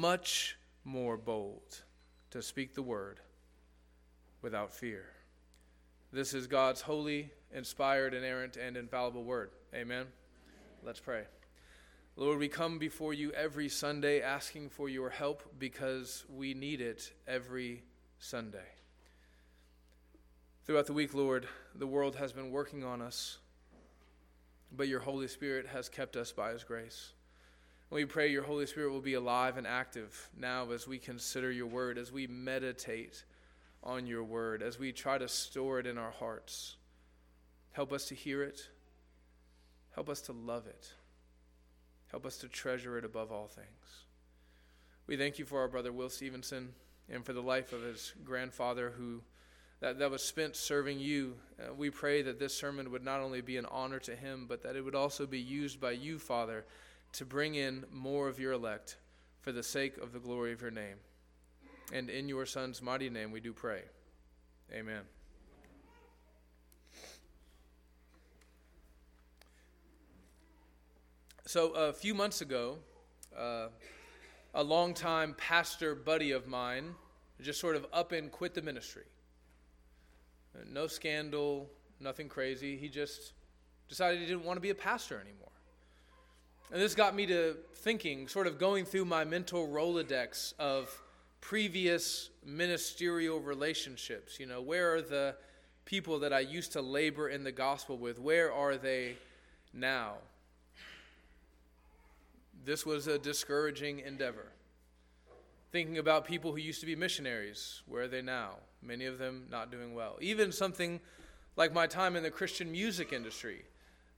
much more bold to speak the word without fear. This is God's holy, inspired, inerrant, and infallible word. Amen. Let's pray. Lord, we come before you every Sunday asking for your help because we need it every Sunday. Throughout the week, Lord, the world has been working on us, but your Holy Spirit has kept us by his grace. We pray your Holy Spirit will be alive and active now as we consider your word, as we meditate on your word, as we try to store it in our hearts. Help us to hear it. Help us to love it. Help us to treasure it above all things. We thank you for our brother Will Stevenson and for the life of his grandfather who that, that was spent serving you. Uh, we pray that this sermon would not only be an honor to him, but that it would also be used by you, Father, to bring in more of your elect for the sake of the glory of your name. And in your Son's mighty name we do pray. Amen. So, a few months ago, uh, a longtime pastor buddy of mine just sort of up and quit the ministry. No scandal, nothing crazy. He just decided he didn't want to be a pastor anymore. And this got me to thinking, sort of going through my mental Rolodex of previous ministerial relationships. You know, where are the people that I used to labor in the gospel with? Where are they now? This was a discouraging endeavor. Thinking about people who used to be missionaries, where are they now? Many of them not doing well. Even something like my time in the Christian music industry.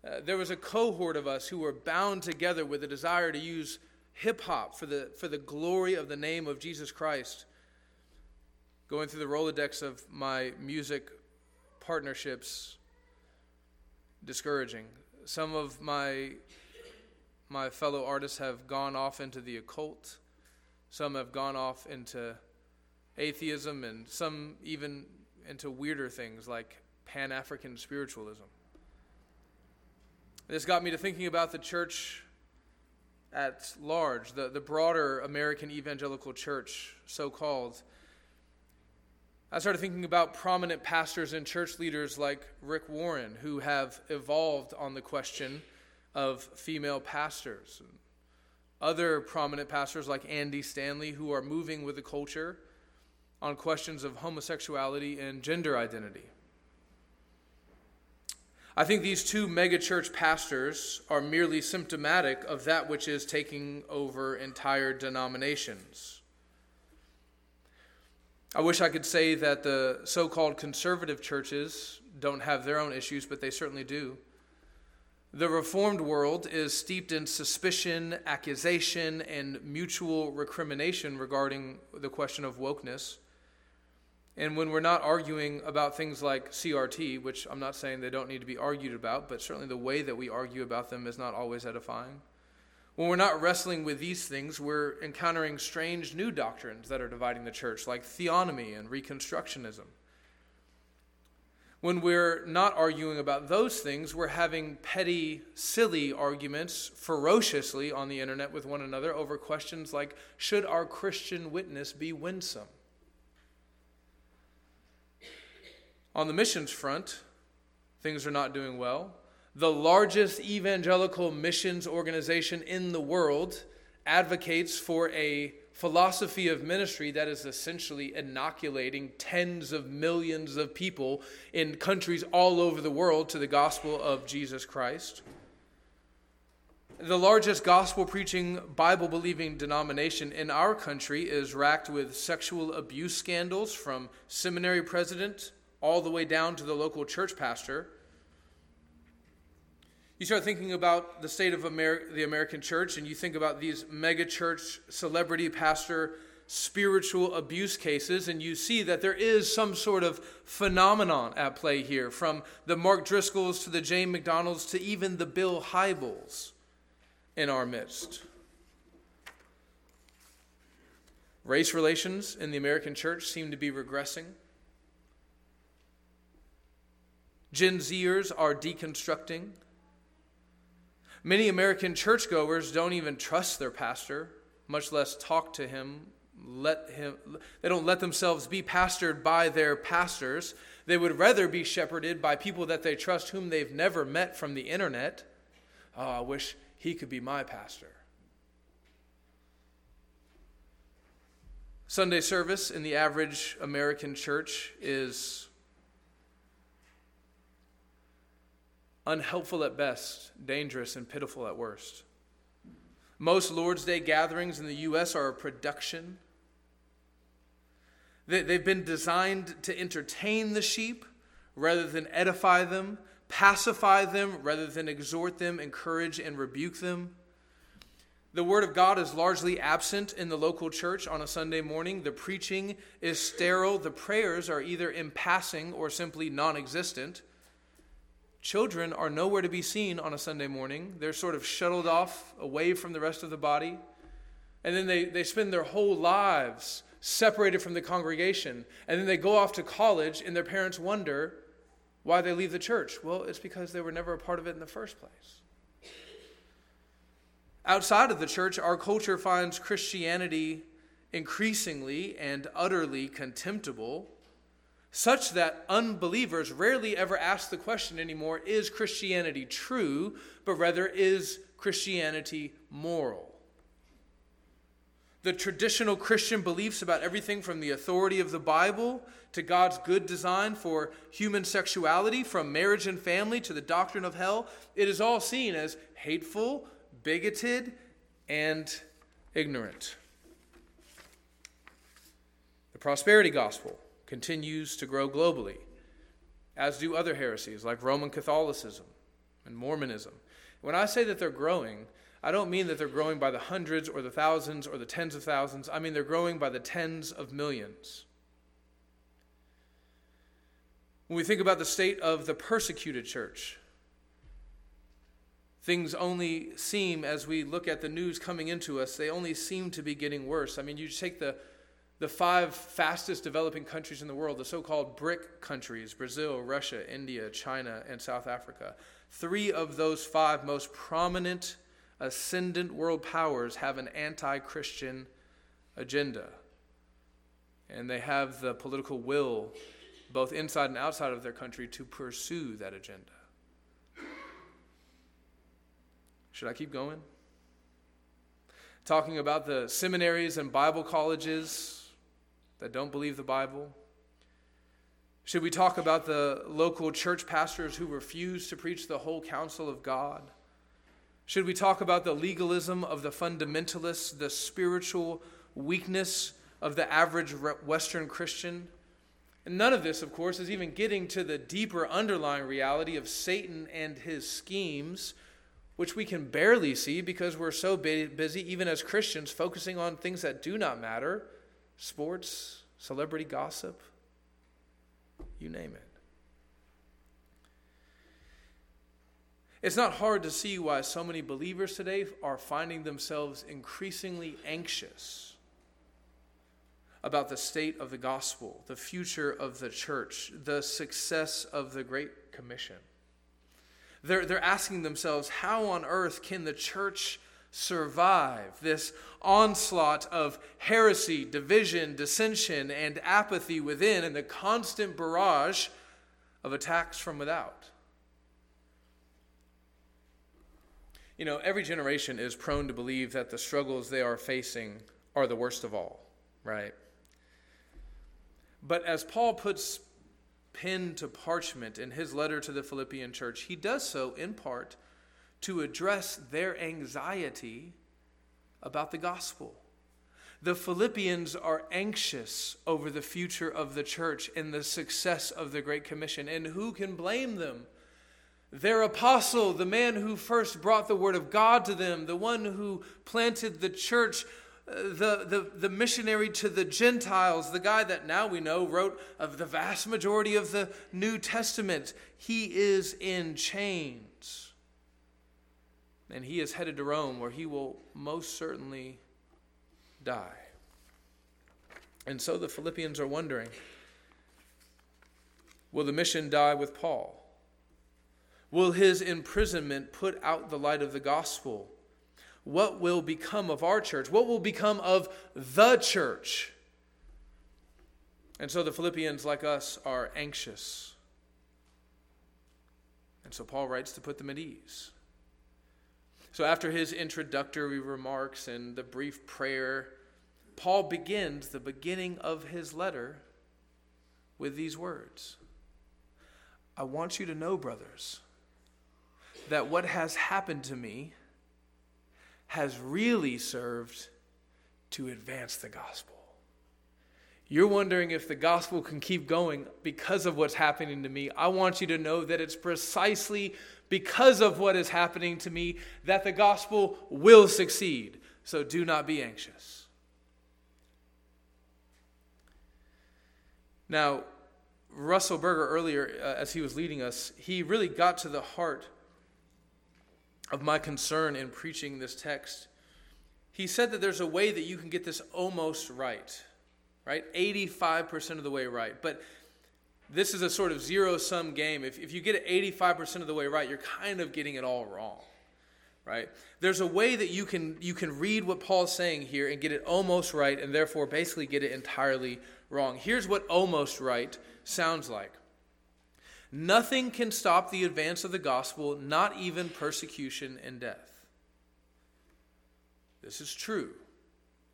Uh, there was a cohort of us who were bound together with a desire to use hip hop for the, for the glory of the name of Jesus Christ. Going through the Rolodex of my music partnerships, discouraging. Some of my, my fellow artists have gone off into the occult, some have gone off into atheism, and some even into weirder things like Pan African spiritualism. This got me to thinking about the church at large, the, the broader American evangelical church, so called. I started thinking about prominent pastors and church leaders like Rick Warren, who have evolved on the question of female pastors. Other prominent pastors like Andy Stanley, who are moving with the culture on questions of homosexuality and gender identity. I think these two megachurch pastors are merely symptomatic of that which is taking over entire denominations. I wish I could say that the so called conservative churches don't have their own issues, but they certainly do. The Reformed world is steeped in suspicion, accusation, and mutual recrimination regarding the question of wokeness. And when we're not arguing about things like CRT, which I'm not saying they don't need to be argued about, but certainly the way that we argue about them is not always edifying. When we're not wrestling with these things, we're encountering strange new doctrines that are dividing the church, like theonomy and Reconstructionism. When we're not arguing about those things, we're having petty, silly arguments ferociously on the internet with one another over questions like should our Christian witness be winsome? On the missions front, things are not doing well. The largest evangelical missions organization in the world advocates for a philosophy of ministry that is essentially inoculating tens of millions of people in countries all over the world to the gospel of Jesus Christ. The largest gospel preaching, Bible believing denomination in our country is racked with sexual abuse scandals from seminary president all the way down to the local church pastor. You start thinking about the state of the American church, and you think about these mega church celebrity pastor spiritual abuse cases, and you see that there is some sort of phenomenon at play here from the Mark Driscolls to the James MacDonalds to even the Bill Hybels in our midst. Race relations in the American church seem to be regressing. Gen Zers are deconstructing. Many American churchgoers don't even trust their pastor, much less talk to him. Let him, they don't let themselves be pastored by their pastors. They would rather be shepherded by people that they trust whom they've never met from the internet. Oh, I wish he could be my pastor. Sunday service in the average American church is unhelpful at best, dangerous and pitiful at worst. Most Lord's Day gatherings in the U.S. are a production. They've been designed to entertain the sheep rather than edify them, pacify them rather than exhort them, encourage and rebuke them. The Word of God is largely absent in the local church on a Sunday morning. The preaching is sterile. The prayers are either in passing or simply non existent. Children are nowhere to be seen on a Sunday morning. They're sort of shuttled off away from the rest of the body. And then they, they spend their whole lives separated from the congregation. And then they go off to college, and their parents wonder why they leave the church. Well, it's because they were never a part of it in the first place. Outside of the church, our culture finds Christianity increasingly and utterly contemptible such that unbelievers rarely ever ask the question anymore is Christianity true, but rather is Christianity moral? The traditional Christian beliefs about everything from the authority of the Bible to God's good design for human sexuality, from marriage and family to the doctrine of hell, it is all seen as hateful, bigoted, and ignorant. The prosperity gospel continues to grow globally, as do other heresies like Roman Catholicism and Mormonism. When I say that they're growing, I don't mean that they're growing by the hundreds or the thousands or the tens of thousands. I mean they're growing by the tens of millions. When we think about the state of the persecuted church, things only seem, as we look at the news coming into us, they only seem to be getting worse. I mean, you take the the five fastest developing countries in the world, the so called BRIC countries Brazil, Russia, India, China, and South Africa. Three of those five most prominent ascendant world powers have an anti Christian agenda. And they have the political will, both inside and outside of their country, to pursue that agenda. Should I keep going? Talking about the seminaries and Bible colleges that don't believe the Bible? Should we talk about the local church pastors who refuse to preach the whole counsel of God? Should we talk about the legalism of the fundamentalists, the spiritual weakness of the average Western Christian? And none of this, of course, is even getting to the deeper underlying reality of Satan and his schemes, which we can barely see because we're so busy, even as Christians, focusing on things that do not matter sports, celebrity gossip, you name it. It's not hard to see why so many believers today are finding themselves increasingly anxious about the state of the gospel, the future of the church, the success of the Great Commission. They're, they're asking themselves, how on earth can the church survive this onslaught of heresy, division, dissension, and apathy within, and the constant barrage of attacks from without. You know, every generation is prone to believe that the struggles they are facing are the worst of all, right? But as Paul puts pen to parchment in his letter to the Philippian church, he does so in part to address their anxiety about the gospel. The Philippians are anxious over the future of the church and the success of the Great Commission. And who can blame them? Their apostle, the man who first brought the word of God to them, the one who planted the church, uh, the, the, the missionary to the Gentiles, the guy that now we know wrote of the vast majority of the New Testament, he is in chains and he is headed to Rome, where he will most certainly die. And so the Philippians are wondering will the mission die with Paul? Will his imprisonment put out the light of the gospel? what will become of our church? What will become of the church? And so the Philippians, like us, are anxious. And so Paul writes to put them at ease. So after his introductory remarks and the brief prayer, Paul begins the beginning of his letter with these words I want you to know, brothers, that what has happened to me has really served to advance the gospel. You're wondering if the gospel can keep going because of what's happening to me. I want you to know that it's precisely because of what is happening to me that the gospel will succeed. So do not be anxious. Now, Russell Berger earlier, uh, as he was leading us, he really got to the heart of my concern in preaching this text. He said that there's a way that you can get this almost right, right? 85% of the way right. But this is a sort of zero sum game. If, if you get it 85% of the way right, you're kind of getting it all wrong, right? There's a way that you can, you can read what Paul's saying here and get it almost right, and therefore basically get it entirely wrong. Here's what almost right sounds like Nothing can stop the advance of the gospel, not even persecution and death. This is true.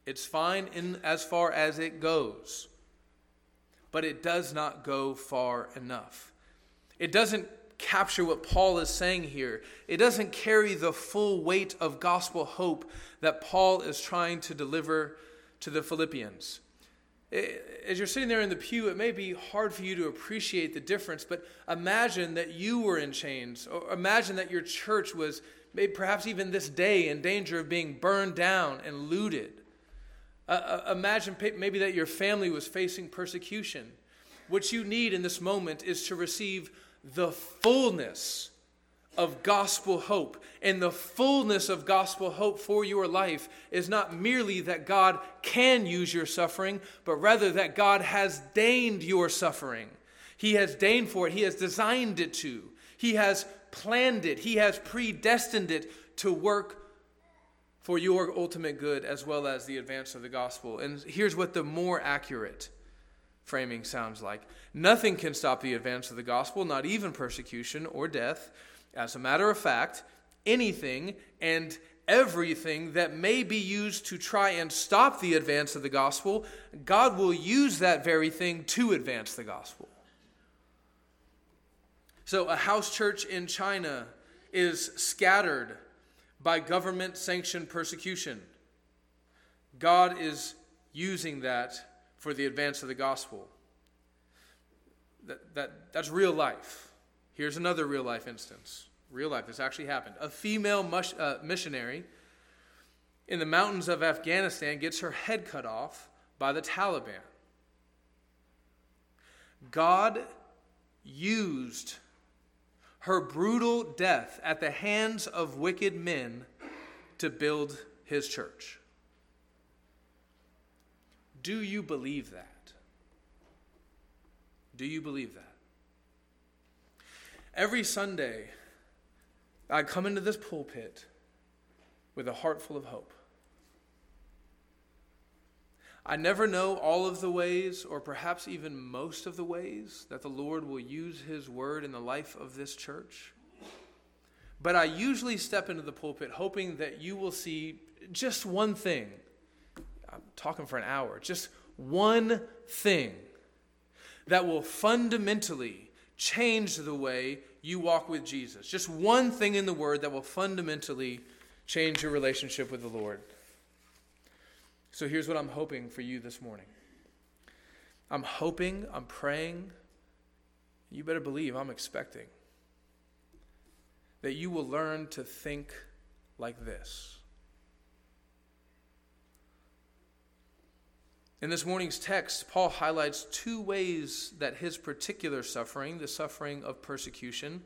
It's fine in as far as it goes, but it does not go far enough. It doesn't capture what Paul is saying here. It doesn't carry the full weight of gospel hope that Paul is trying to deliver to the Philippians as you're sitting there in the pew, it may be hard for you to appreciate the difference, but imagine that you were in chains, or imagine that your church was, maybe perhaps even this day, in danger of being burned down and looted. Uh, uh imagine maybe that your family was facing persecution. What you need in this moment is to receive the fullness of gospel hope. And the fullness of gospel hope for your life is not merely that God can use your suffering, but rather that God has deigned your suffering. He has deigned for it, He has designed it to, He has planned it, He has predestined it to work for your ultimate good as well as the advance of the gospel. And here's what the more accurate framing sounds like Nothing can stop the advance of the gospel, not even persecution or death. As a matter of fact, anything and everything that may be used to try and stop the advance of the gospel, God will use that very thing to advance the gospel. So, a house church in China is scattered by government sanctioned persecution. God is using that for the advance of the gospel. That, that, that's real life. Here's another real life instance. Real life, this actually happened. A female mush, uh, missionary in the mountains of Afghanistan gets her head cut off by the Taliban. God used her brutal death at the hands of wicked men to build his church. Do you believe that? Do you believe that? Every Sunday, I come into this pulpit with a heart full of hope. I never know all of the ways, or perhaps even most of the ways, that the Lord will use His word in the life of this church. But I usually step into the pulpit hoping that you will see just one thing. I'm talking for an hour, just one thing that will fundamentally change the way you walk with Jesus. Just one thing in the Word that will fundamentally change your relationship with the Lord. So here's what I'm hoping for you this morning I'm hoping, I'm praying, you better believe I'm expecting that you will learn to think like this. In this morning's text, Paul highlights two ways that his particular suffering, the suffering of persecution,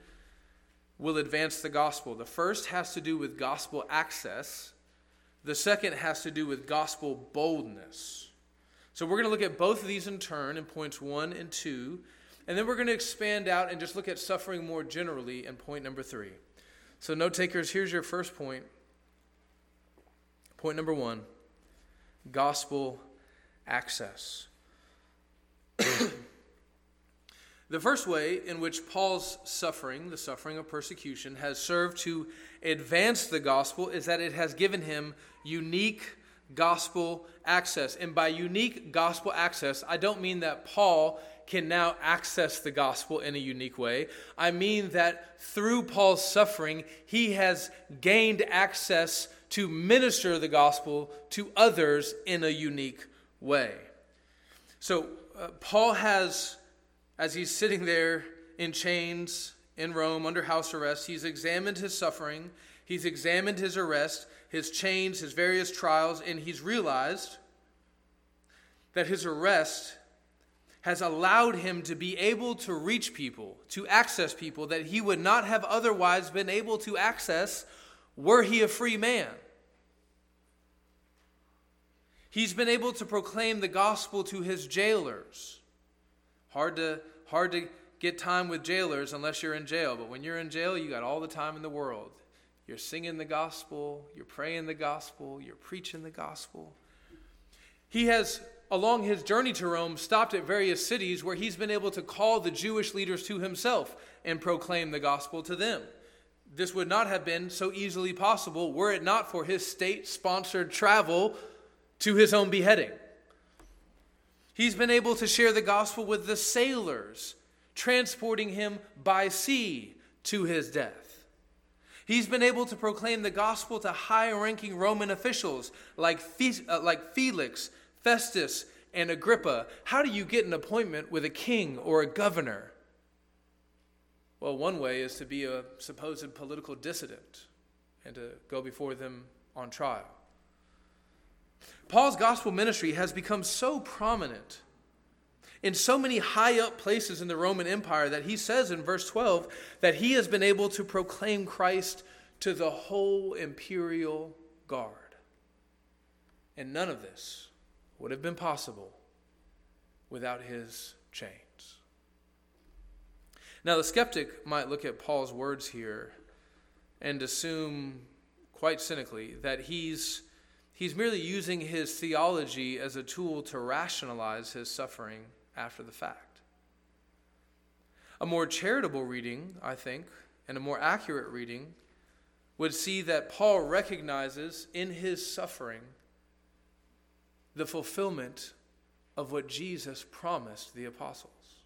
will advance the gospel. The first has to do with gospel access, the second has to do with gospel boldness. So we're going to look at both of these in turn in points one and two, and then we're going to expand out and just look at suffering more generally in point number three. So, note takers, here's your first point Point number one gospel access. the first way in which Paul's suffering, the suffering of persecution, has served to advance the gospel is that it has given him unique gospel access. And by unique gospel access, I don't mean that Paul can now access the gospel in a unique way. I mean that through Paul's suffering, he has gained access to minister the gospel to others in a unique way. So, uh, Paul has, as he's sitting there in chains in Rome under house arrest, he's examined his suffering, he's examined his arrest, his chains, his various trials, and he's realized that his arrest has allowed him to be able to reach people, to access people that he would not have otherwise been able to access were he a free man. He's been able to proclaim the gospel to his jailers. Hard to, hard to get time with jailers unless you're in jail, but when you're in jail, you got all the time in the world. You're singing the gospel, you're praying the gospel, you're preaching the gospel. He has, along his journey to Rome, stopped at various cities where he's been able to call the Jewish leaders to himself and proclaim the gospel to them. This would not have been so easily possible were it not for his state sponsored travel to his own beheading. He's been able to share the gospel with the sailors, transporting him by sea to his death. He's been able to proclaim the gospel to high ranking Roman officials like, uh, like Felix, Festus, and Agrippa. How do you get an appointment with a king or a governor? Well, one way is to be a supposed political dissident and to go before them on trial. Paul's gospel ministry has become so prominent in so many high up places in the Roman Empire that he says in verse 12 that he has been able to proclaim Christ to the whole imperial guard. And none of this would have been possible without his chains. Now, the skeptic might look at Paul's words here and assume, quite cynically, that he's, he's merely using his theology as a tool to rationalize his suffering after the fact. A more charitable reading, I think, and a more accurate reading would see that Paul recognizes in his suffering the fulfillment of what Jesus promised the apostles.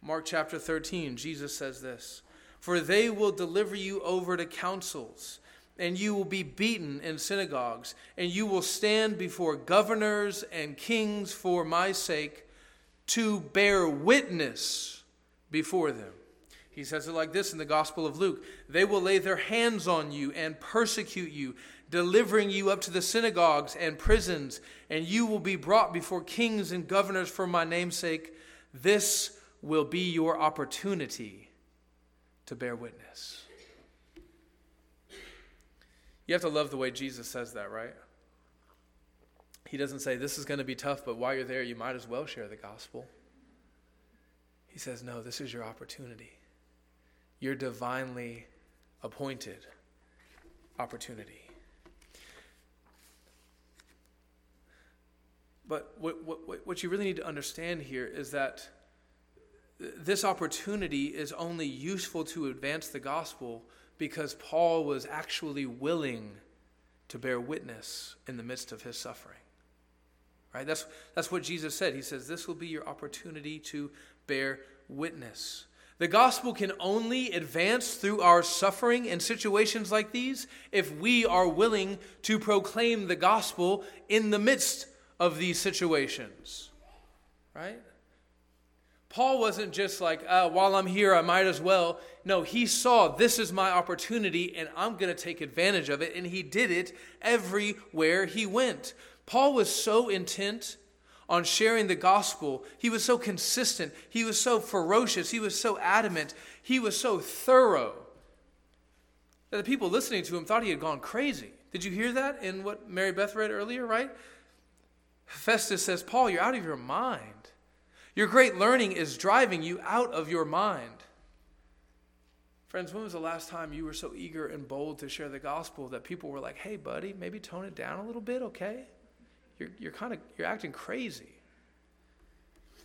Mark chapter 13, Jesus says this For they will deliver you over to councils and you will be beaten in synagogues, and you will stand before governors and kings for my sake to bear witness before them. He says it like this in the Gospel of Luke They will lay their hands on you and persecute you, delivering you up to the synagogues and prisons, and you will be brought before kings and governors for my name's sake. This will be your opportunity to bear witness. You have to love the way Jesus says that, right? He doesn't say, This is going to be tough, but while you're there, you might as well share the gospel. He says, No, this is your opportunity. Your divinely appointed opportunity. But what, what, what you really need to understand here is that this opportunity is only useful to advance the gospel because Paul was actually willing to bear witness in the midst of his suffering. Right? That's, that's what Jesus said. He says, This will be your opportunity to bear witness. The gospel can only advance through our suffering in situations like these if we are willing to proclaim the gospel in the midst of these situations. Right? Paul wasn't just like, uh, while I'm here, I might as well. No, he saw this is my opportunity and I'm going to take advantage of it. And he did it everywhere he went. Paul was so intent on sharing the gospel. He was so consistent. He was so ferocious. He was so adamant. He was so thorough that the people listening to him thought he had gone crazy. Did you hear that in what Mary Beth read earlier, right? Festus says, Paul, you're out of your mind. Your great learning is driving you out of your mind. Friends, when was the last time you were so eager and bold to share the gospel that people were like, hey, buddy, maybe tone it down a little bit, okay? You're, you're kind of, you're acting crazy.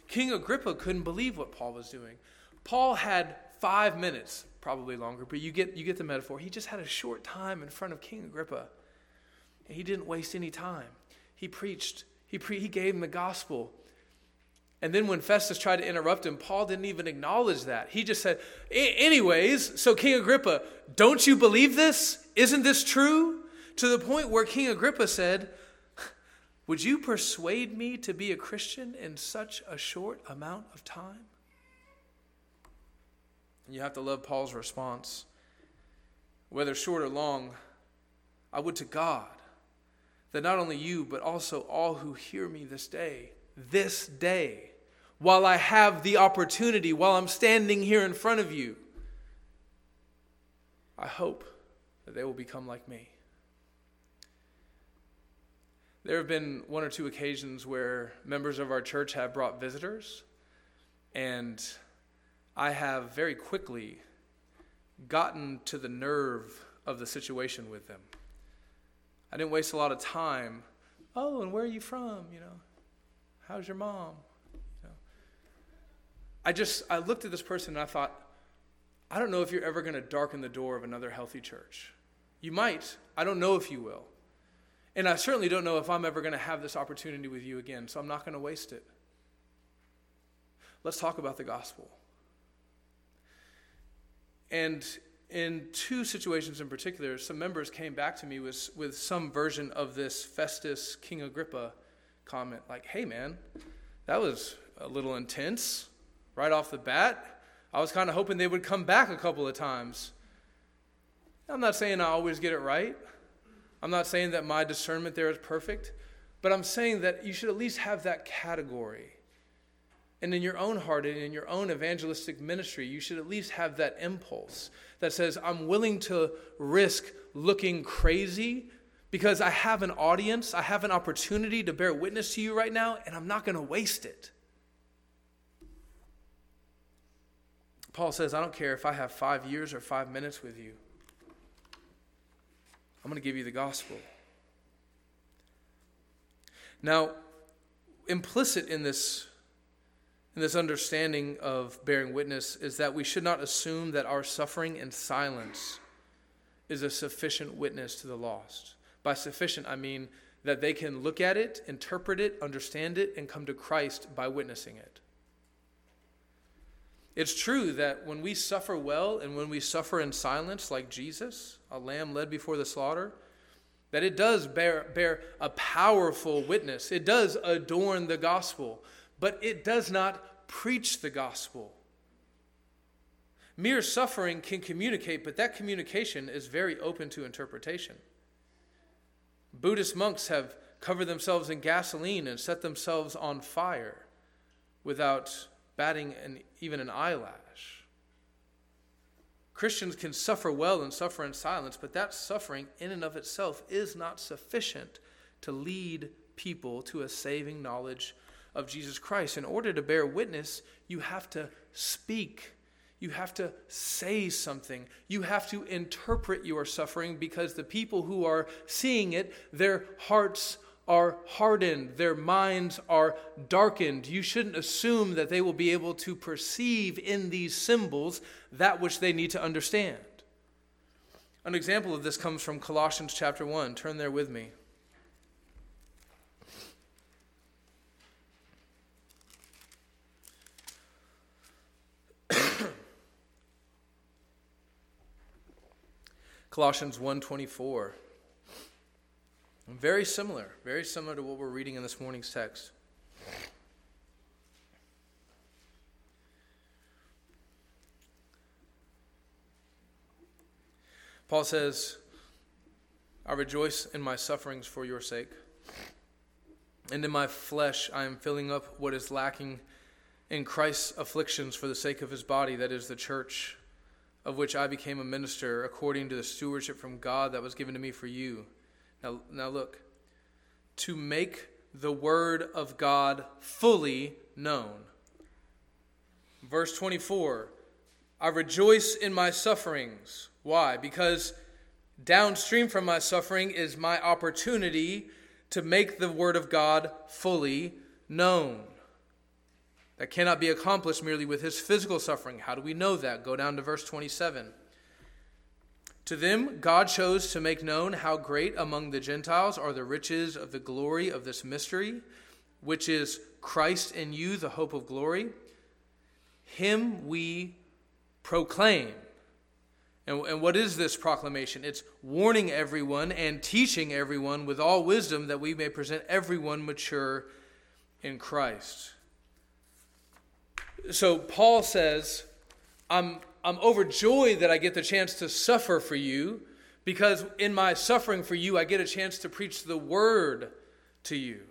King Agrippa couldn't believe what Paul was doing. Paul had five minutes, probably longer, but you get, you get the metaphor. He just had a short time in front of King Agrippa. And he didn't waste any time. He preached, he, pre- he gave him the gospel. And then when Festus tried to interrupt him, Paul didn't even acknowledge that. He just said, Anyways, so King Agrippa, don't you believe this? Isn't this true? To the point where King Agrippa said, Would you persuade me to be a Christian in such a short amount of time? You have to love Paul's response. Whether short or long, I would to God that not only you, but also all who hear me this day, this day, while I have the opportunity, while I'm standing here in front of you, I hope that they will become like me. There have been one or two occasions where members of our church have brought visitors, and I have very quickly gotten to the nerve of the situation with them. I didn't waste a lot of time. Oh, and where are you from? You know, how's your mom? I just I looked at this person and I thought, I don't know if you're ever going to darken the door of another healthy church. You might. I don't know if you will. And I certainly don't know if I'm ever going to have this opportunity with you again, so I'm not going to waste it. Let's talk about the gospel. And in two situations in particular, some members came back to me with, with some version of this Festus King Agrippa comment, like, hey man, that was a little intense right off the bat. I was kind of hoping they would come back a couple of times. I'm not saying I always get it right. I'm not saying that my discernment there is perfect, but I'm saying that you should at least have that category. And in your own heart and in your own evangelistic ministry, you should at least have that impulse that says, I'm willing to risk looking crazy because I have an audience, I have an opportunity to bear witness to you right now, and I'm not going to waste it. Paul says, I don't care if I have five years or five minutes with you. I'm going to give you the gospel. Now, implicit in this, in this understanding of bearing witness is that we should not assume that our suffering and silence is a sufficient witness to the lost. By sufficient, I mean that they can look at it, interpret it, understand it, and come to Christ by witnessing it. It's true that when we suffer well and when we suffer in silence, like Jesus, a lamb led before the slaughter, that it does bear, bear a powerful witness. It does adorn the gospel, but it does not preach the gospel. Mere suffering can communicate, but that communication is very open to interpretation. Buddhist monks have covered themselves in gasoline and set themselves on fire without batting an, even an eyelash. Christians can suffer well and suffer in silence, but that suffering in and of itself is not sufficient to lead people to a saving knowledge of Jesus Christ. In order to bear witness, you have to speak. You have to say something. You have to interpret your suffering because the people who are seeing it, their hearts are hardened, their minds are darkened. You shouldn't assume that they will be able to perceive in these symbols that which they need to understand. An example of this comes from Colossians chapter 1. Turn there with me. Colossians 1:24 very similar, very similar to what we're reading in this morning's text. Paul says, I rejoice in my sufferings for your sake. And in my flesh, I am filling up what is lacking in Christ's afflictions for the sake of his body, that is the church, of which I became a minister according to the stewardship from God that was given to me for you now, now look. To make the word of God fully known. Verse 24 I rejoice in my sufferings. Why? Because downstream from my suffering is my opportunity to make the Word of God fully known. That cannot be accomplished merely with his physical suffering. How do we know that? Go down to verse 27. To them, God chose to make known how great among the Gentiles are the riches of the glory of this mystery, which is Christ in you, the hope of glory. Him we proclaim. And, and what is this proclamation? It's warning everyone and teaching everyone with all wisdom that we may present everyone mature in Christ. So Paul says, I'm I'm overjoyed that I get the chance to suffer for you because in my suffering for you, I get a chance to preach the word to you.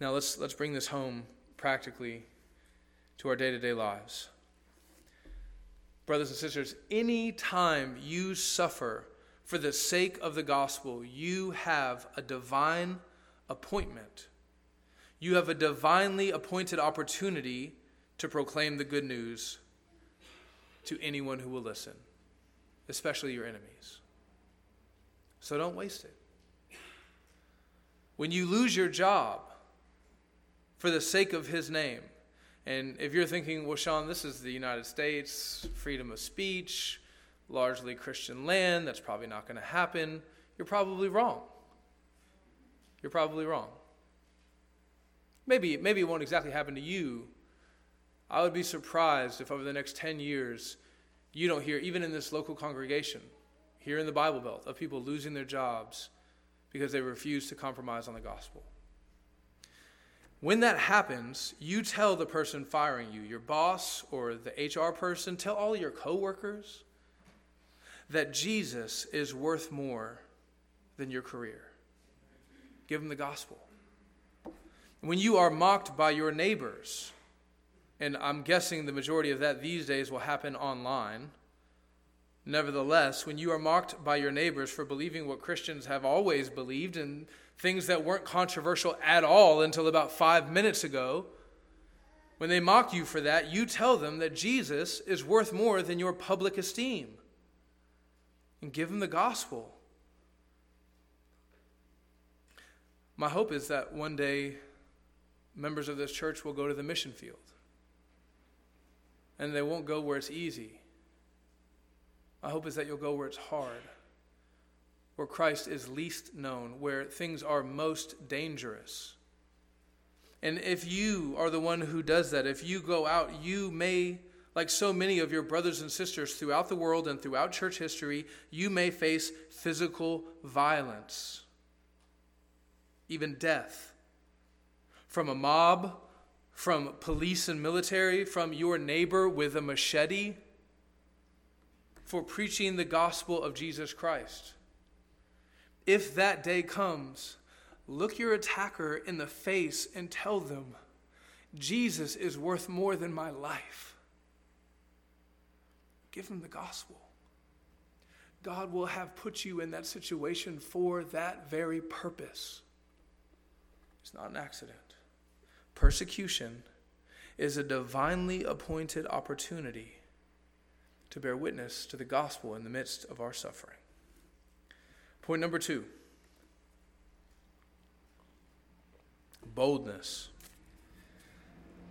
Now let's, let's bring this home practically to our day to day lives. Brothers and sisters, any time you suffer for the sake of the gospel, you have a divine appointment. You have a divinely appointed opportunity to proclaim the good news to anyone who will listen, especially your enemies. So don't waste it. When you lose your job for the sake of his name, and if you're thinking, well, Sean, this is the United States, freedom of speech, largely Christian land, that's probably not going to happen, you're probably wrong. You're probably wrong. Maybe, maybe it won't exactly happen to you, I would be surprised if over the next 10 years you don't hear, even in this local congregation, here in the Bible Belt, of people losing their jobs because they refuse to compromise on the gospel. When that happens, you tell the person firing you, your boss or the HR person, tell all your coworkers that Jesus is worth more than your career. Give them the gospel. When you are mocked by your neighbors, and I'm guessing the majority of that these days will happen online. Nevertheless, when you are mocked by your neighbors for believing what Christians have always believed and things that weren't controversial at all until about five minutes ago, when they mock you for that, you tell them that Jesus is worth more than your public esteem. And give them the gospel. My hope is that one day members of this church will go to the mission field and they won't go where it's easy. My hope is that you'll go where it's hard, where Christ is least known, where things are most dangerous. And if you are the one who does that, if you go out, you may, like so many of your brothers and sisters throughout the world and throughout church history, you may face physical violence, even death from a mob from police and military, from your neighbor with a machete for preaching the gospel of Jesus Christ. If that day comes, look your attacker in the face and tell them, Jesus is worth more than my life. Give them the gospel. God will have put you in that situation for that very purpose. It's not an accident. Persecution is a divinely appointed opportunity to bear witness to the gospel in the midst of our suffering. Point number two boldness.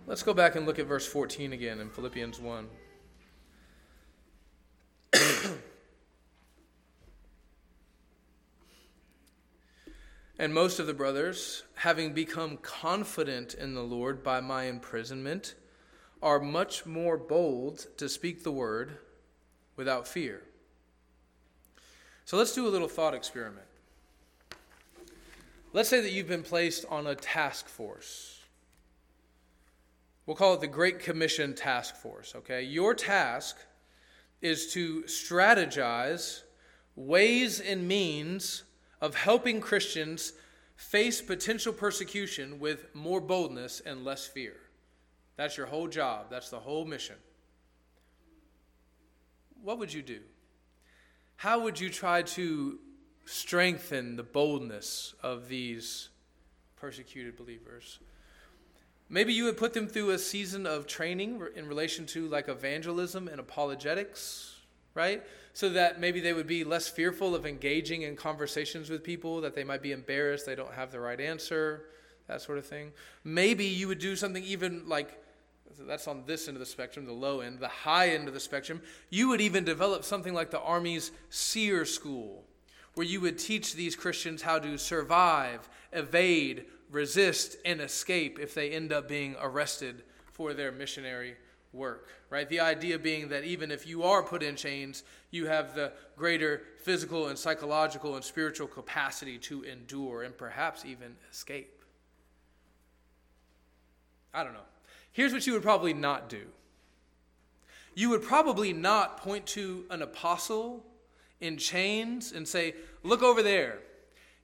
Let's go back and look at verse 14 again in Philippians 1. And most of the brothers, having become confident in the Lord by my imprisonment, are much more bold to speak the word without fear. So let's do a little thought experiment. Let's say that you've been placed on a task force. We'll call it the Great Commission Task Force, okay? Your task is to strategize ways and means of helping Christians face potential persecution with more boldness and less fear. That's your whole job, that's the whole mission. What would you do? How would you try to strengthen the boldness of these persecuted believers? Maybe you would put them through a season of training in relation to like evangelism and apologetics, right? So that maybe they would be less fearful of engaging in conversations with people, that they might be embarrassed they don't have the right answer, that sort of thing. Maybe you would do something even like that's on this end of the spectrum, the low end, the high end of the spectrum. You would even develop something like the Army's SERE School, where you would teach these Christians how to survive, evade, resist, and escape if they end up being arrested for their missionary work, right? The idea being that even if you are put in chains, you have the greater physical and psychological and spiritual capacity to endure and perhaps even escape. I don't know. Here's what you would probably not do you would probably not point to an apostle in chains and say, Look over there.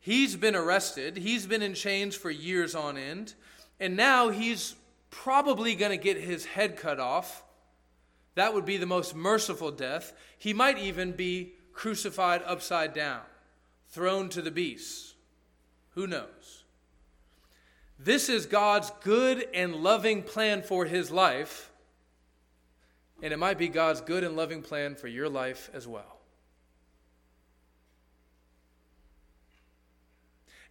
He's been arrested, he's been in chains for years on end, and now he's probably going to get his head cut off. That would be the most merciful death. He might even be crucified upside down, thrown to the beasts. Who knows? This is God's good and loving plan for his life, and it might be God's good and loving plan for your life as well.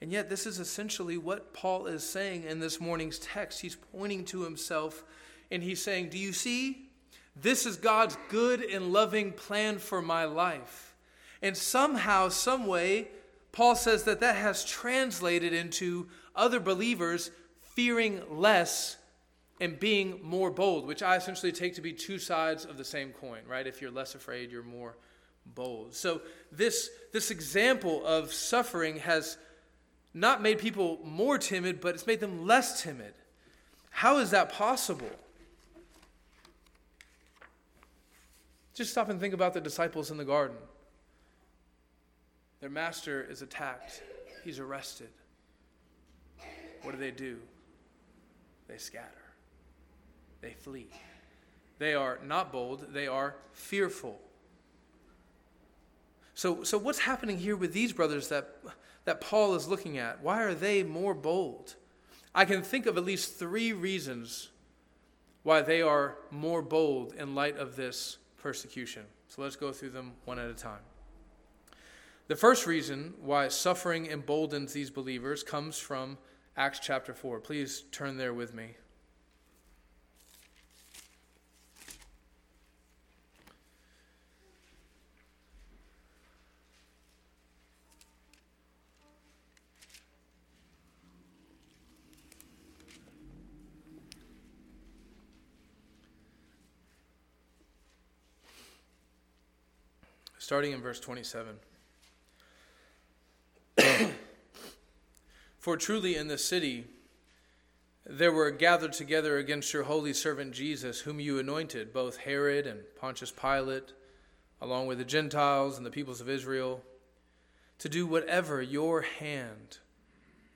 And yet, this is essentially what Paul is saying in this morning's text. He's pointing to himself and he's saying, Do you see? This is God's good and loving plan for my life. And somehow, some way, Paul says that that has translated into other believers fearing less and being more bold, which I essentially take to be two sides of the same coin, right? If you're less afraid, you're more bold. So this this example of suffering has not made people more timid, but it's made them less timid. How is that possible? Just stop and think about the disciples in the garden. Their master is attacked, he's arrested. What do they do? They scatter, they flee. They are not bold, they are fearful. So, so what's happening here with these brothers that, that Paul is looking at? Why are they more bold? I can think of at least three reasons why they are more bold in light of this persecution. So let's go through them one at a time. The first reason why suffering emboldens these believers comes from Acts chapter 4. Please turn there with me. Starting in verse 27. For truly in the city there were gathered together against your holy servant Jesus, whom you anointed, both Herod and Pontius Pilate, along with the Gentiles and the peoples of Israel, to do whatever your hand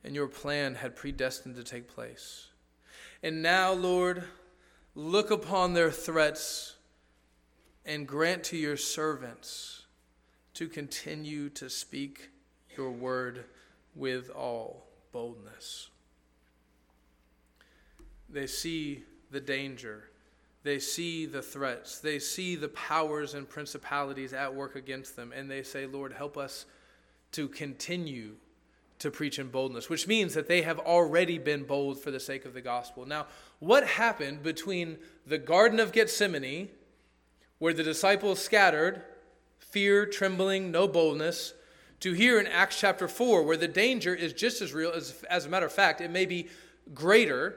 and your plan had predestined to take place. And now, Lord, look upon their threats and grant to your servants to continue to speak your word with all boldness. They see the danger. They see the threats. They see the powers and principalities at work against them. And they say, Lord, help us to continue to preach in boldness, which means that they have already been bold for the sake of the gospel. Now, what happened between the Garden of Gethsemane, where the disciples scattered, fear, trembling, no boldness, to here in Acts chapter 4, where the danger is just as real as, as a matter of fact, it may be greater,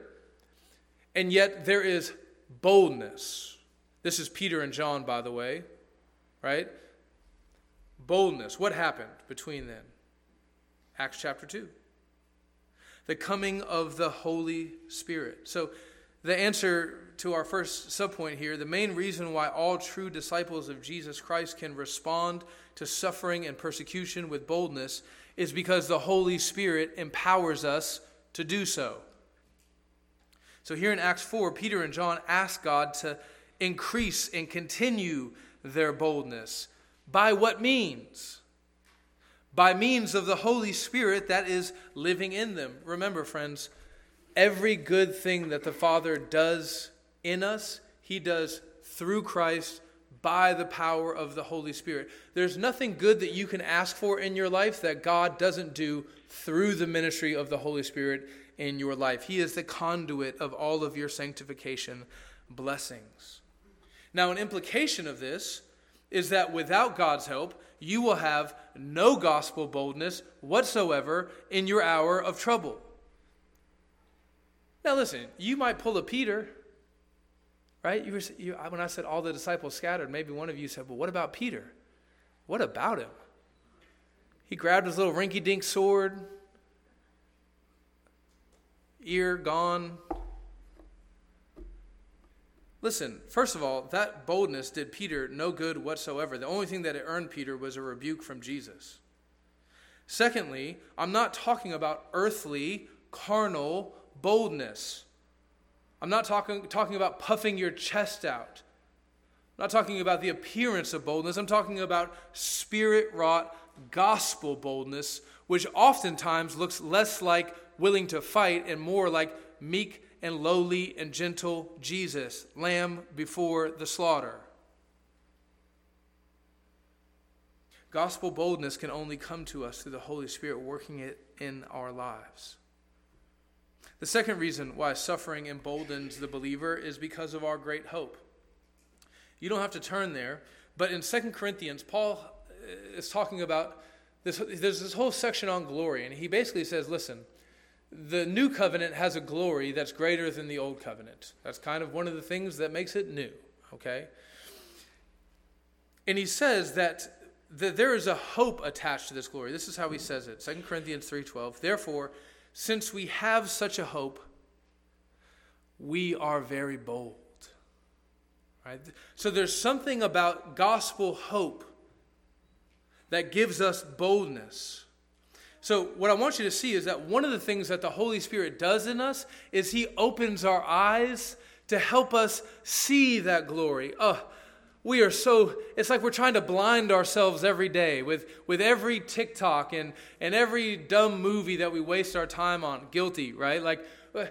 and yet there is boldness. This is Peter and John, by the way, right? Boldness. What happened between then? Acts chapter 2. The coming of the Holy Spirit. So, the answer to our first subpoint here the main reason why all true disciples of Jesus Christ can respond to suffering and persecution with boldness is because the Holy Spirit empowers us to do so. So here in Acts 4, Peter and John ask God to increase and continue their boldness. By what means? By means of the Holy Spirit that is living in them. Remember, friends, every good thing that the Father does in us, He does through Christ by the power of the Holy Spirit. There's nothing good that you can ask for in your life that God doesn't do through the ministry of the Holy Spirit in your life. He is the conduit of all of your sanctification blessings. Now, an implication of this is that without God's help, you will have no gospel boldness whatsoever in your hour of trouble. Now, listen, you might pull a Peter, right? You were, you, when I said all the disciples scattered, maybe one of you said, Well, what about Peter? What about him? He grabbed his little rinky dink sword, ear gone, Listen, first of all, that boldness did Peter no good whatsoever. The only thing that it earned Peter was a rebuke from Jesus. Secondly, I'm not talking about earthly, carnal boldness. I'm not talking, talking about puffing your chest out. I'm not talking about the appearance of boldness. I'm talking about spirit wrought gospel boldness, which oftentimes looks less like willing to fight and more like meek and lowly and gentle Jesus, lamb before the slaughter. Gospel boldness can only come to us through the Holy Spirit working it in our lives. The second reason why suffering emboldens the believer is because of our great hope. You don't have to turn there, but in 2 Corinthians, Paul uh, is talking about this. There's this whole section on glory, and he basically says, listen, the new covenant has a glory that's greater than the old covenant. That's kind of one of the things that makes it new, okay? And he says that, that there is a hope attached to this glory. This is how he says it. 2 Corinthians 3:12. Therefore, since we have such a hope, we are very bold. Right? So there's something about gospel hope that gives us boldness. So, what I want you to see is that one of the things that the Holy Spirit does in us is He opens our eyes to help us see that glory. Oh, we are so, it's like we're trying to blind ourselves every day with, with every TikTok and, and every dumb movie that we waste our time on. Guilty, right? Like, uh,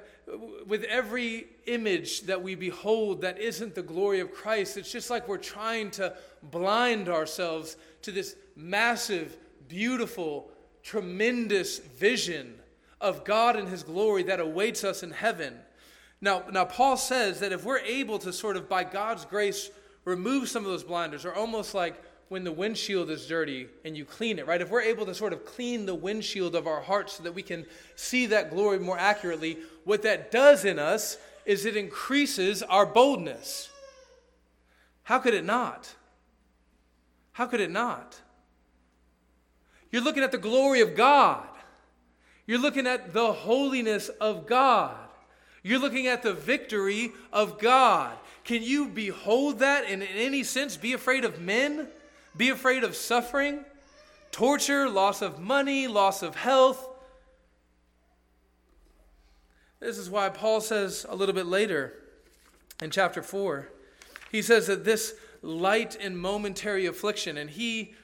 with every image that we behold that isn't the glory of Christ, it's just like we're trying to blind ourselves to this massive, beautiful, tremendous vision of God and His glory that awaits us in heaven. Now, now, Paul says that if we're able to sort of, by God's grace, remove some of those blinders, or almost like when the windshield is dirty and you clean it, right? If we're able to sort of clean the windshield of our hearts so that we can see that glory more accurately, what that does in us is it increases our boldness. How could it not? How could it not? You're looking at the glory of God. You're looking at the holiness of God. You're looking at the victory of God. Can you behold that and in any sense be afraid of men? Be afraid of suffering, torture, loss of money, loss of health? This is why Paul says a little bit later in chapter 4, he says that this light and momentary affliction, and he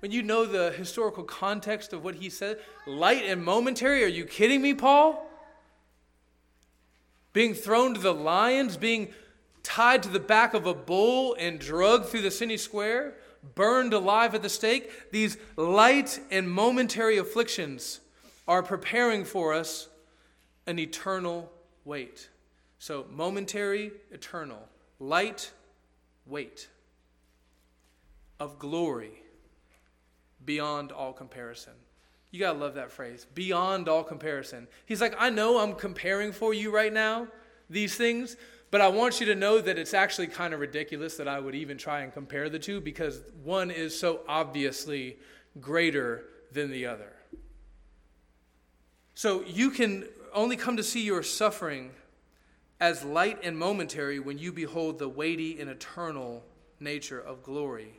when you know the historical context of what he said? Light and momentary? Are you kidding me, Paul? Being thrown to the lions, being tied to the back of a bull and drugged through the city square, burned alive at the stake. These light and momentary afflictions are preparing for us an eternal weight. So, momentary, eternal, light, weight of glory beyond all comparison. You got to love that phrase, beyond all comparison. He's like, I know I'm comparing for you right now, these things, but I want you to know that it's actually kind of ridiculous that I would even try and compare the two because one is so obviously greater than the other. So you can only come to see your suffering as light and momentary when you behold the weighty and eternal nature of glory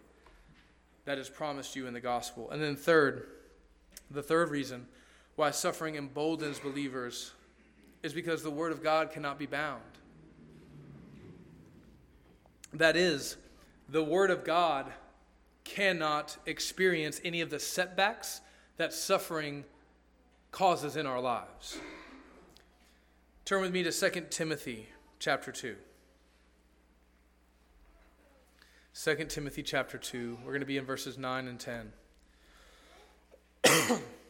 that is promised you in the gospel. And then, third, the third reason why suffering emboldens believers is because the Word of God cannot be bound. That is, the Word of God cannot experience any of the setbacks that suffering causes in our lives. Turn with me to 2 Timothy chapter 2. 2 Timothy chapter 2. We're going to be in verses 9 and 10.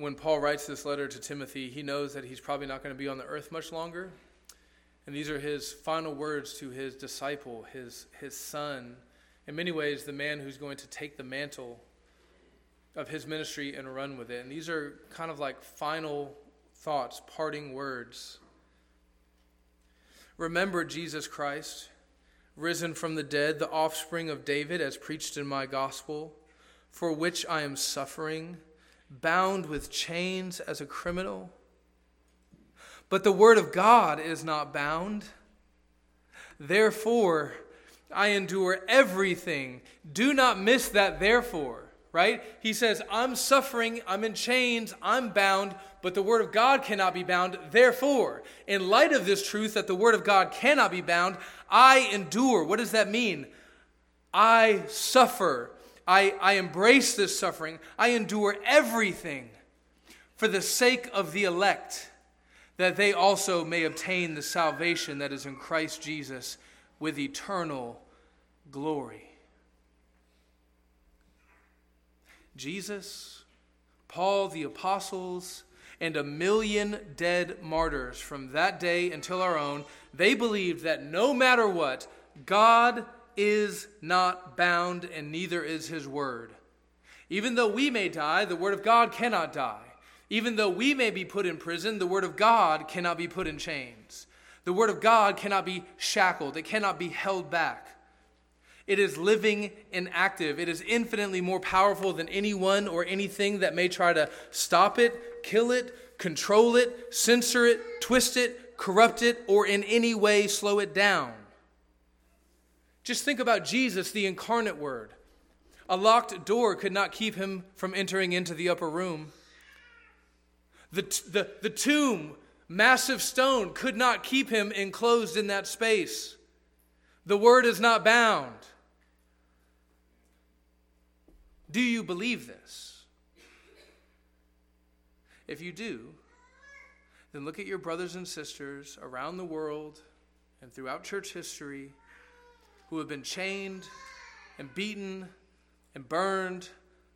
when Paul writes this letter to Timothy, he knows that he's probably not going to be on the earth much longer. And these are his final words to his disciple, his, his son, in many ways, the man who's going to take the mantle of his ministry and run with it. And these are kind of like final thoughts, parting words. Remember Jesus Christ, risen from the dead, the offspring of David, as preached in my gospel, for which I am suffering bound with chains as a criminal. But the word of God is not bound. Therefore, I endure everything. Do not miss that, therefore, right? He says, I'm suffering, I'm in chains, I'm bound, but the word of God cannot be bound. Therefore, in light of this truth that the word of God cannot be bound, I endure. What does that mean? I suffer I, I embrace this suffering. I endure everything for the sake of the elect, that they also may obtain the salvation that is in Christ Jesus with eternal glory. Jesus, Paul, the apostles, and a million dead martyrs from that day until our own, they believed that no matter what, God is not bound, and neither is his word. Even though we may die, the word of God cannot die. Even though we may be put in prison, the word of God cannot be put in chains. The word of God cannot be shackled, it cannot be held back. It is living and active. It is infinitely more powerful than anyone or anything that may try to stop it, kill it, control it, censor it, twist it, corrupt it, or in any way slow it down. Just think about Jesus, the incarnate word. A locked door could not keep him from entering into the upper room. The, the, the tomb, massive stone, could not keep him enclosed in that space. The word is not bound. Do you believe this? If you do, then look at your brothers and sisters around the world and throughout church history who have been chained and beaten and burned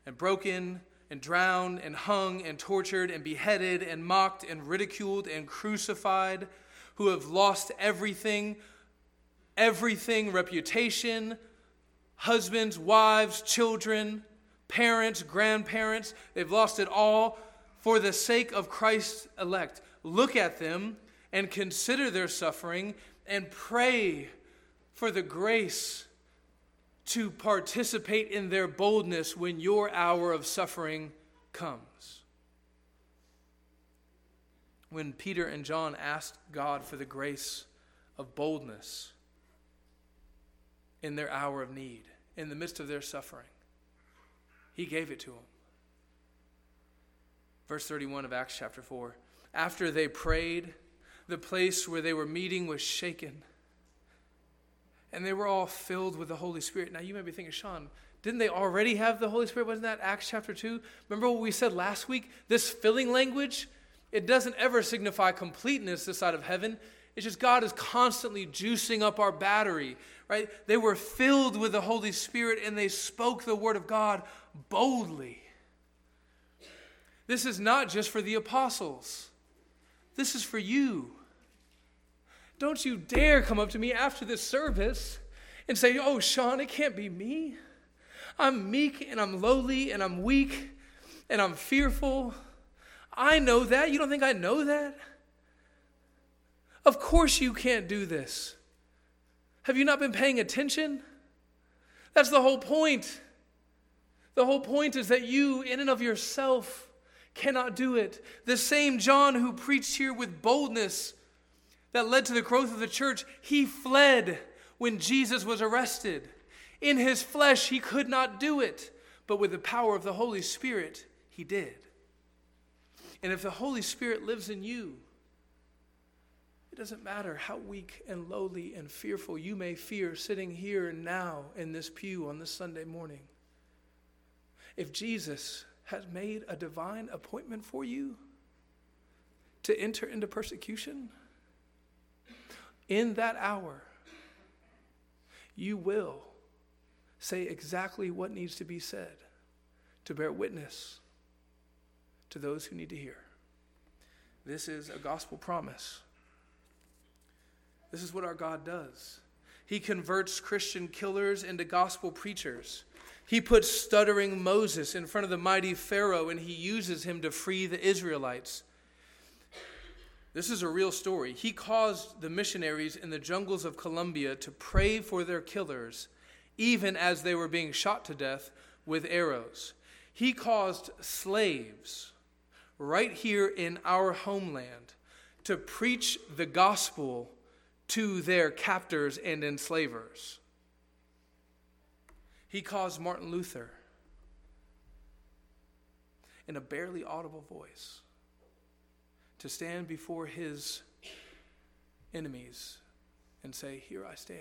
and broken and drowned and hung and tortured and beheaded and mocked and ridiculed and crucified, who have lost everything everything reputation, husbands, wives, children, parents, grandparents. They've lost it all for the sake of Christ's elect. Look at them and consider their suffering and pray for the grace to participate in their boldness when your hour of suffering comes. When Peter and John asked God for the grace of boldness in their hour of need, in the midst of their suffering, He gave it to them. Verse 31 of Acts chapter 4. After they prayed, the place where they were meeting was shaken and they were all filled with the Holy Spirit. Now you may be thinking, Sean, didn't they already have the Holy Spirit? Wasn't that Acts chapter 2? Remember what we said last week? This filling language, it doesn't ever signify completeness this side of heaven. It's just God is constantly juicing up our battery, right? They were filled with the Holy Spirit and they spoke the word of God boldly. This is not just for the apostles, this is for you. Don't you dare come up to me after this service and say, Oh, Sean, it can't be me. I'm meek and I'm lowly and I'm weak and I'm fearful. I know that. You don't think I know that? Of course you can't do this. Have you not been paying attention? That's the whole point. The whole point is that you, in and of yourself, cannot do it. The same John who preached here with boldness that led to the growth of the church, he fled when Jesus was arrested. In his flesh, he could not do it, but with the power of the Holy Spirit, he did. And if the Holy Spirit lives in you, It doesn't matter how weak and lowly and fearful you may fear sitting here now in this pew on this Sunday morning. If Jesus has made a divine appointment for you to enter into persecution, in that hour, you will say exactly what needs to be said to bear witness to those who need to hear. This is a gospel promise. This is what our God does. He converts Christian killers into gospel preachers. He puts stuttering Moses in front of the mighty Pharaoh and he uses him to free the Israelites. This is a real story. He caused the missionaries in the jungles of Colombia to pray for their killers, even as they were being shot to death with arrows. He caused slaves right here in our homeland to preach the gospel to their captors and enslavers. He caused Martin Luther, in a barely audible voice, to stand before his enemies and say, Here I stand.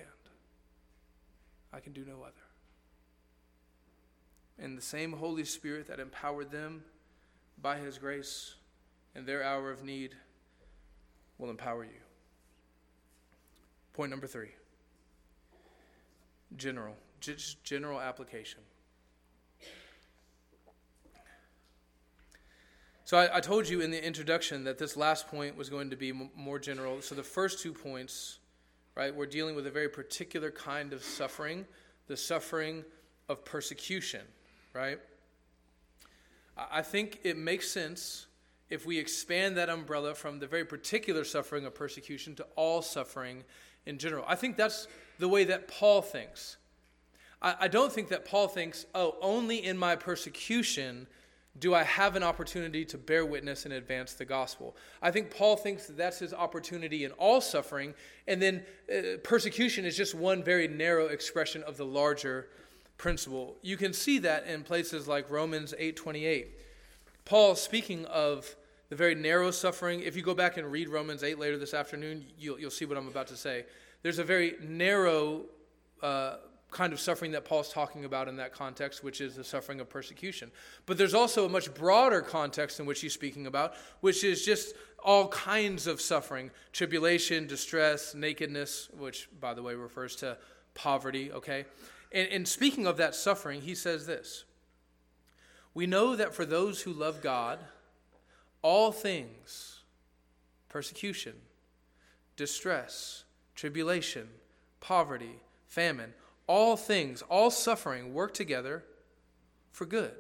I can do no other. And the same Holy Spirit that empowered them by his grace in their hour of need will empower you. Point number three general, just general application. So I, I, told you in the introduction that this last point was going to be m- more general. So the first two points, right, we're dealing with a very particular kind of suffering, the suffering of persecution, right? I think it makes sense if we expand that umbrella from the very particular suffering of persecution to all suffering in general. I think that's the way that Paul thinks. I, I don't think that Paul thinks, oh, only in my persecution do I have an opportunity to bear witness and advance the gospel? I think Paul thinks that that's his opportunity in all suffering, and then uh, persecution is just one very narrow expression of the larger principle. You can see that in places like Romans 8:28. Paul speaking of the very narrow suffering. If you go back and read Romans 8 later this afternoon, you'll, you'll see what I'm about to say. There's a very narrow uh, kind of suffering that Paul's talking about in that context, which is the suffering of persecution. But there's also a much broader context in which he's speaking about, which is just all kinds of suffering tribulation, distress, nakedness, which, by the way, refers to poverty, okay? And, and speaking of that suffering, he says this We know that for those who love God, all things, persecution, distress, tribulation, poverty, famine, all things, all suffering work together for good,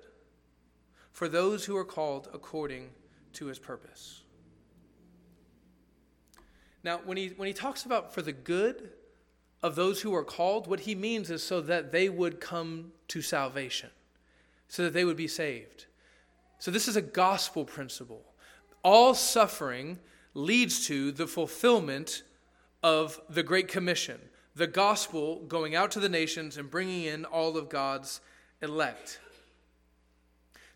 for those who are called according to his purpose. Now, when he, when he talks about for the good of those who are called, what he means is so that they would come to salvation, so that they would be saved. So, this is a gospel principle all suffering leads to the fulfillment of the Great Commission, the gospel going out to the nations and bringing in all of God's elect.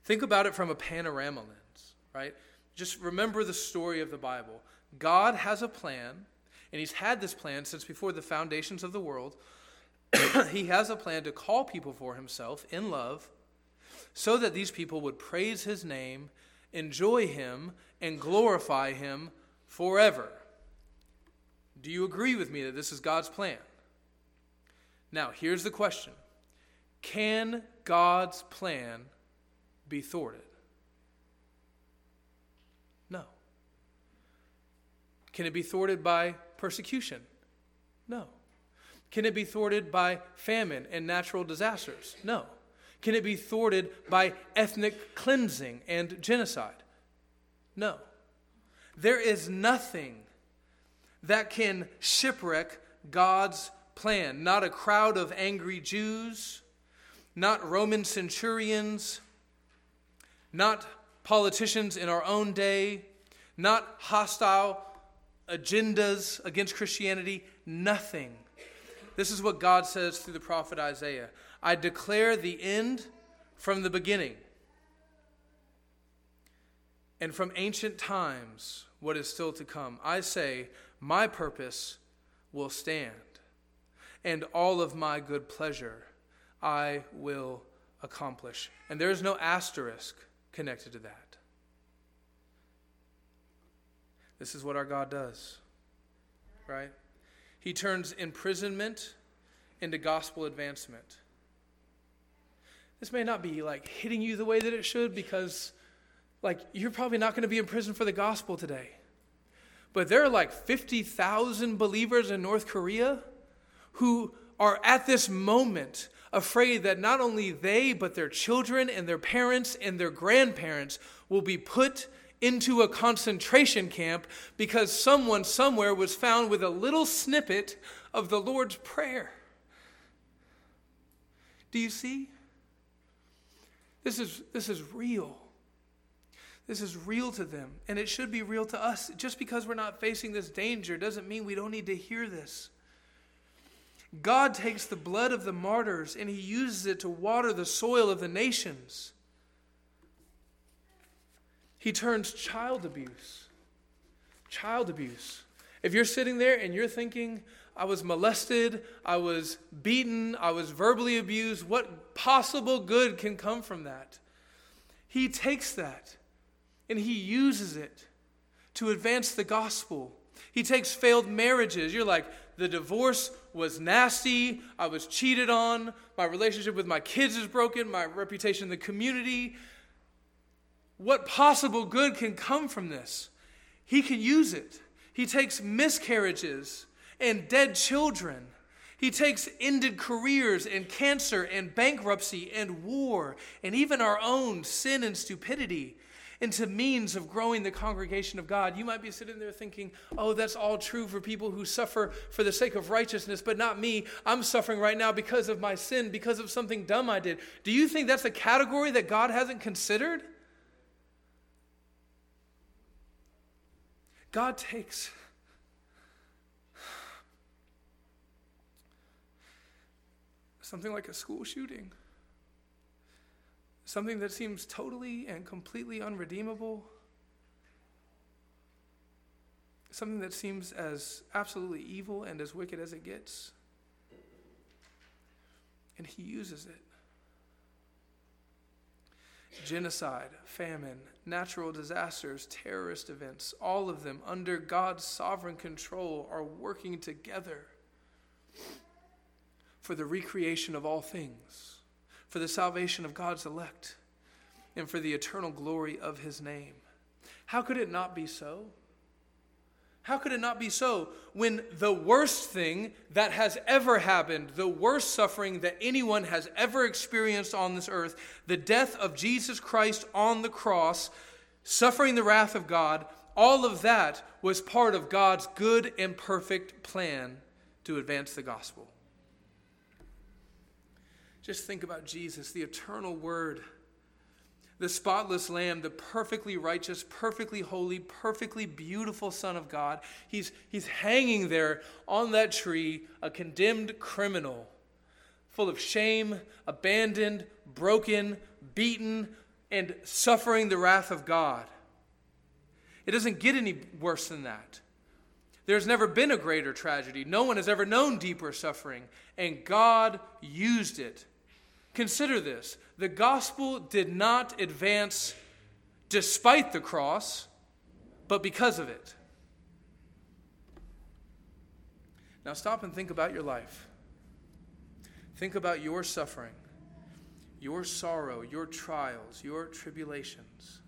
Think about it from a panorama lens, right? Just remember the story of the Bible. God has a plan, and He's had this plan since before the foundations of the world. he has a plan to call people for Himself in love so that these people would praise His name, enjoy Him, and glorify Him forever. Do you agree with me that this is God's plan? Now, here's the question Can God's plan be thwarted? No. Can it be thwarted by persecution? No. Can it be thwarted by famine and natural disasters? No. Can it be thwarted by ethnic cleansing and genocide? No. There is nothing that can shipwreck God's plan. Not a crowd of angry Jews, not Roman centurions, not politicians in our own day, not hostile agendas against Christianity, nothing. This is what God says through the prophet Isaiah I declare the end from the beginning and from ancient times, what is still to come. I say, My purpose will stand, and all of my good pleasure I will accomplish. And there is no asterisk connected to that. This is what our God does, right? He turns imprisonment into gospel advancement. This may not be like hitting you the way that it should because, like, you're probably not going to be in prison for the gospel today. But there are like 50,000 believers in North Korea who are at this moment afraid that not only they, but their children and their parents and their grandparents will be put into a concentration camp because someone somewhere was found with a little snippet of the Lord's Prayer. Do you see? This is, this is real. This is real to them, and it should be real to us. Just because we're not facing this danger doesn't mean we don't need to hear this. God takes the blood of the martyrs and he uses it to water the soil of the nations. He turns child abuse. Child abuse. If you're sitting there and you're thinking, I was molested, I was beaten, I was verbally abused, what possible good can come from that? He takes that and he uses it to advance the gospel. He takes failed marriages. You're like, the divorce was nasty. I was cheated on. My relationship with my kids is broken. My reputation in the community. What possible good can come from this? He can use it. He takes miscarriages and dead children. He takes ended careers and cancer and bankruptcy and war and even our own sin and stupidity into means of growing the congregation of God. You might be sitting there thinking, oh, that's all true for people who suffer for the sake of righteousness, but not me. I'm suffering right now because of my sin, because of something dumb I did. Do you think that's a category that God hasn't considered? God takes. Something like a school shooting something that seems totally and completely unredeemable, something that seems as absolutely evil and as wicked as it gets. And he uses it. Genocide, famine, natural disasters, terrorist events, all of them under God's sovereign control are working together for the recreation of all things for the salvation of God's elect and for the eternal glory of his name. How could it not be so? How could it not be so when the worst thing that has ever happened, the worst suffering that anyone has ever experienced on this earth, the death of Jesus Christ on the cross, suffering the wrath of God, all of that was part of God's good and perfect plan to advance the gospel? Just think about Jesus, the eternal Word, the spotless Lamb, the perfectly righteous, perfectly holy, perfectly beautiful Son of God. He's, he's hanging there on that tree, a condemned criminal, full of shame, abandoned, broken, beaten, and suffering the wrath of God. It doesn't get any worse than that. There's never been a greater tragedy. No one has ever known deeper suffering, and God used it Consider this the gospel did not advance despite the cross, but because of it. Now stop and think about your life. Think about your suffering, your sorrow, your trials, your tribulations.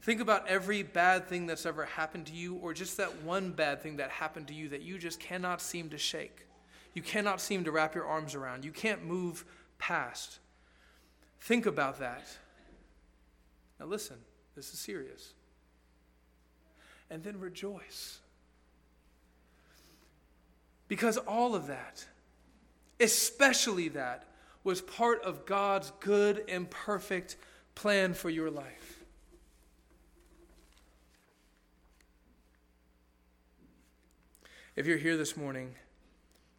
Think about every bad thing that's ever happened to you, or just that one bad thing that happened to you that you just cannot seem to shake. You cannot seem to wrap your arms around. You can't move past. Think about that. Now, listen, this is serious. And then rejoice. Because all of that, especially that, was part of God's good and perfect plan for your life. If you're here this morning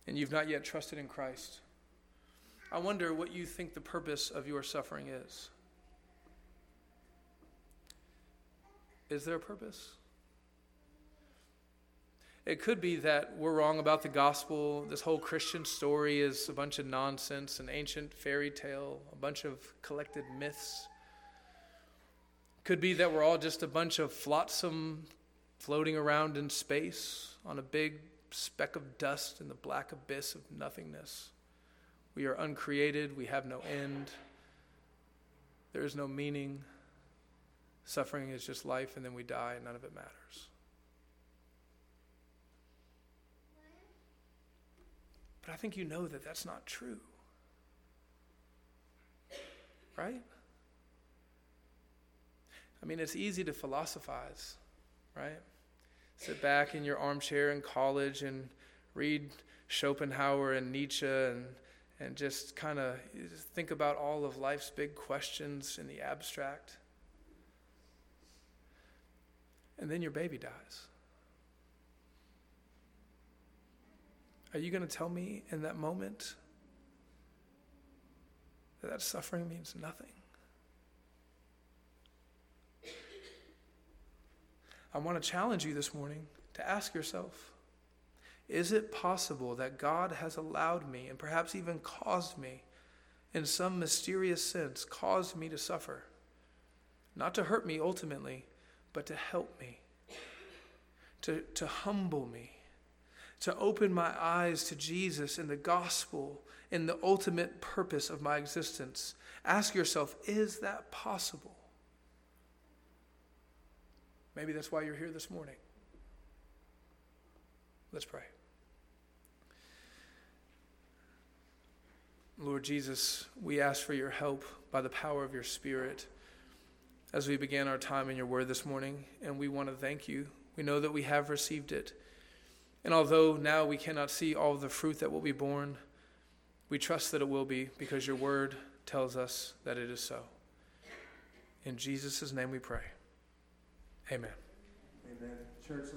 and you've not yet trusted in Christ, I wonder what you think the purpose of your suffering is. Is there a purpose? It could be that we're wrong about the gospel. This whole Christian story is a bunch of nonsense, an ancient fairy tale, a bunch of collected myths. Could be that we're all just a bunch of flotsam floating around in space on a big speck of dust in the black abyss of nothingness. We are uncreated, we have no end, there is no meaning. Suffering is just life, and then we die, and none of it matters. But I think you know that that's not true. Right? I mean, it's easy to philosophize, right? Sit back in your armchair in college and read Schopenhauer and Nietzsche and, and just kind of think about all of life's big questions in the abstract. And then your baby dies. Are you going to tell me in that moment that that suffering means nothing? I want to challenge you this morning to ask yourself is it possible that God has allowed me and perhaps even caused me, in some mysterious sense, caused me to suffer? Not to hurt me ultimately, but to help me, to, to humble me to open my eyes to Jesus and the gospel and the ultimate purpose of my existence. Ask yourself, is that possible? Maybe that's why you're here this morning. Let's pray. Lord Jesus, we ask for your help by the power of your Spirit as we began our time in your word this morning, and we want to thank you. We know that we have received it. And although now we cannot see all the fruit that will be borne, we trust that it will be because your word tells us that it is so. In Jesus' name we pray. Amen. Amen. Church,